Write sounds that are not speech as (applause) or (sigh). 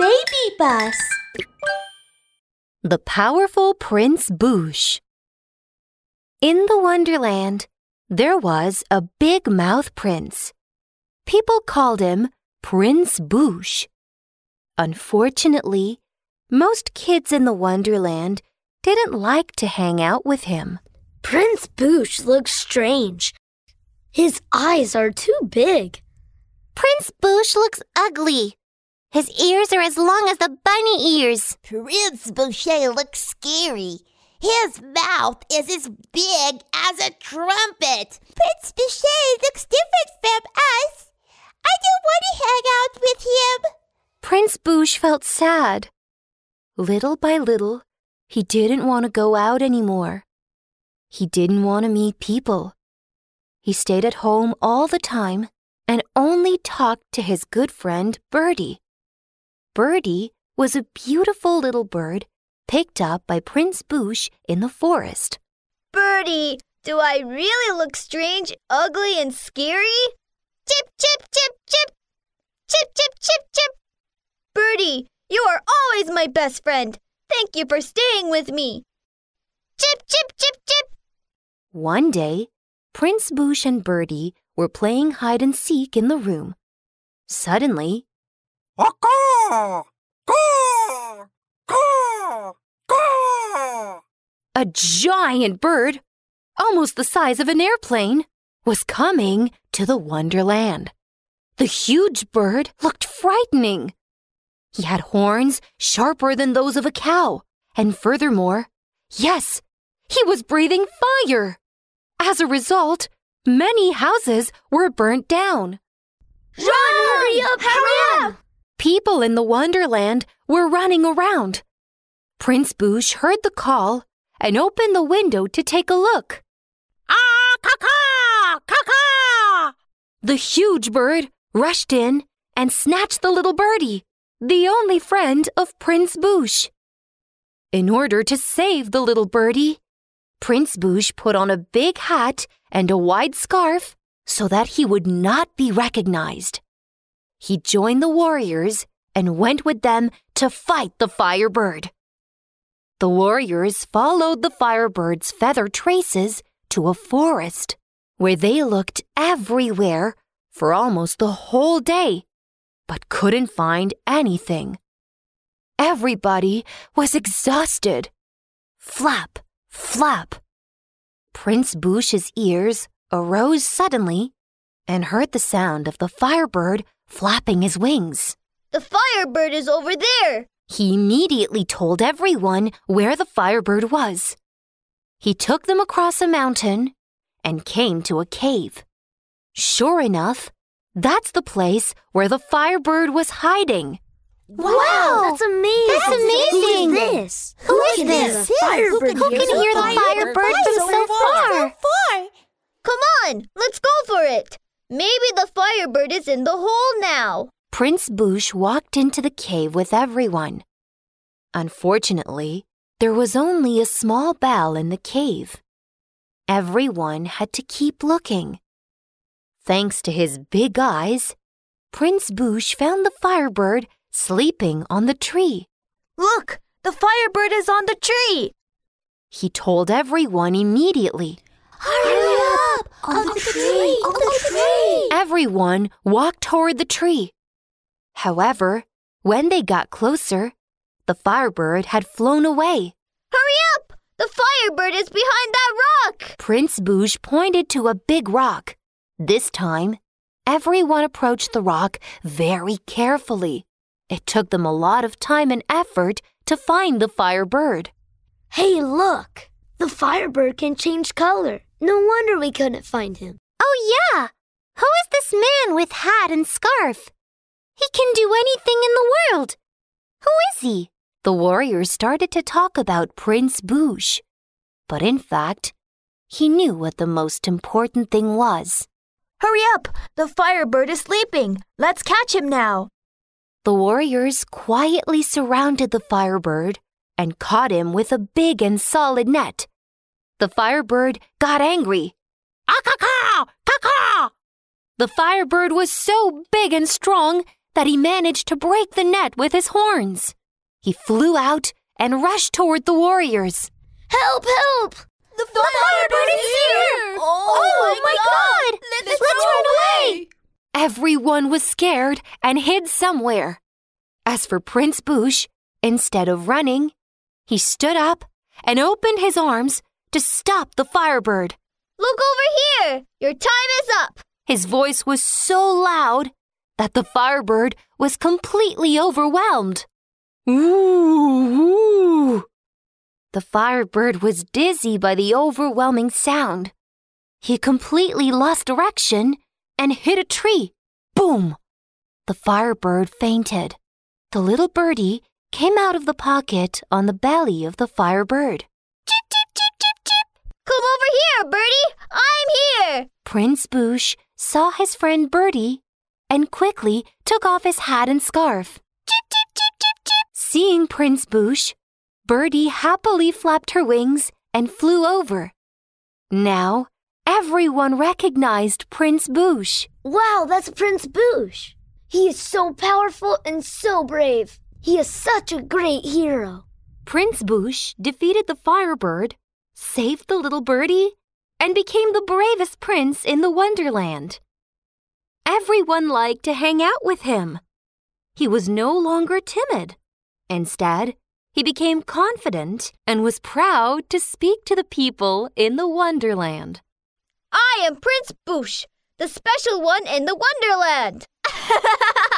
BabyBus The Powerful Prince Bouche. In the Wonderland, there was a big mouth prince. People called him Prince Bouche. Unfortunately, most kids in the Wonderland didn't like to hang out with him. Prince Bouche looks strange. His eyes are too big. Prince Bouche looks ugly. His ears are as long as the bunny ears. Prince Bouche looks scary. His mouth is as big as a trumpet. Prince Bouche looks different from us. I don't want to hang out with him. Prince Bouche felt sad. Little by little, he didn't want to go out anymore. He didn't want to meet people. He stayed at home all the time and only talked to his good friend Birdie. Birdie was a beautiful little bird picked up by Prince Bouche in the forest. Birdie, do I really look strange, ugly, and scary? Chip, chip, chip, chip. Chip, chip, chip, chip. Birdie, you are always my best friend. Thank you for staying with me. Chip, chip, chip, chip. One day, Prince Bouche and Birdie were playing hide and seek in the room. Suddenly, a giant bird, almost the size of an airplane, was coming to the Wonderland. The huge bird looked frightening. He had horns sharper than those of a cow, and furthermore, yes, he was breathing fire. As a result, many houses were burnt down. Run! Hurry up! Hurry up! People in the Wonderland were running around. Prince Bouche heard the call and opened the window to take a look. Ah, caw caw The huge bird rushed in and snatched the little birdie, the only friend of Prince Bouche. In order to save the little birdie, Prince Bouche put on a big hat and a wide scarf so that he would not be recognized. He joined the warriors and went with them to fight the firebird. The warriors followed the firebird's feather traces to a forest where they looked everywhere for almost the whole day, but couldn't find anything. Everybody was exhausted. Flap, flap. Prince Bouche's ears arose suddenly and heard the sound of the firebird flapping his wings. The firebird is over there. He immediately told everyone where the firebird was. He took them across a mountain and came to a cave. Sure enough, that's the place where the firebird was hiding. Wow, that's amazing. That's amazing. Who is this? Who is this? The firebird Who can hear the firebird from so far? far. Come on, let's go for it. Maybe the firebird is in the hole now. Prince Bouche walked into the cave with everyone. Unfortunately, there was only a small bell in the cave. Everyone had to keep looking. Thanks to his big eyes, Prince Bouche found the firebird sleeping on the tree. Look, the firebird is on the tree. He told everyone immediately. Hurry! On the tree! On the tree! Everyone walked toward the tree. However, when they got closer, the firebird had flown away. Hurry up! The firebird is behind that rock. Prince Bouche pointed to a big rock. This time, everyone approached the rock very carefully. It took them a lot of time and effort to find the firebird. Hey, look! The firebird can change color. No wonder we couldn't find him. Oh, yeah. Who is this man with hat and scarf? He can do anything in the world. Who is he? The warriors started to talk about Prince Bouche. But in fact, he knew what the most important thing was. Hurry up! The firebird is sleeping. Let's catch him now. The warriors quietly surrounded the firebird and caught him with a big and solid net. The firebird got angry. Ah, caw, caw, caw, caw. The firebird was so big and strong that he managed to break the net with his horns. He flew out and rushed toward the warriors. Help, help! The, Firebird is here! Oh, my God! Let's, run away! Everyone was scared and hid somewhere. As for Prince Bouche, instead of running, he stood up and opened his arms to stop the Firebird. Look over here! Your time is up! His voice was so loud that the Firebird was completely overwhelmed. Ooh, ooh. The Firebird was dizzy by the overwhelming sound. He completely lost direction and hit a tree. Boom! The Firebird fainted. The little birdie came out of the pocket on the belly of the Firebird. Come over here, Birdie! I'm here! Prince Bouche saw his friend Birdie and quickly took off his hat and scarf. Chip, chip, chip, chip, chip! Seeing Prince Bouche, Birdie happily flapped her wings and flew over. Now, everyone recognized Prince Bouche. Wow, that's Prince Bouche. He is so powerful and so brave. He is such a great hero. Prince Bouche defeated the Firebird, saved the little birdie, and became the bravest prince in the Wonderland. Everyone liked to hang out with him. He was no longer timid. Instead, he became confident and was proud to speak to the people in the Wonderland. I am Prince Bouche, the special one in the Wonderland! (laughs)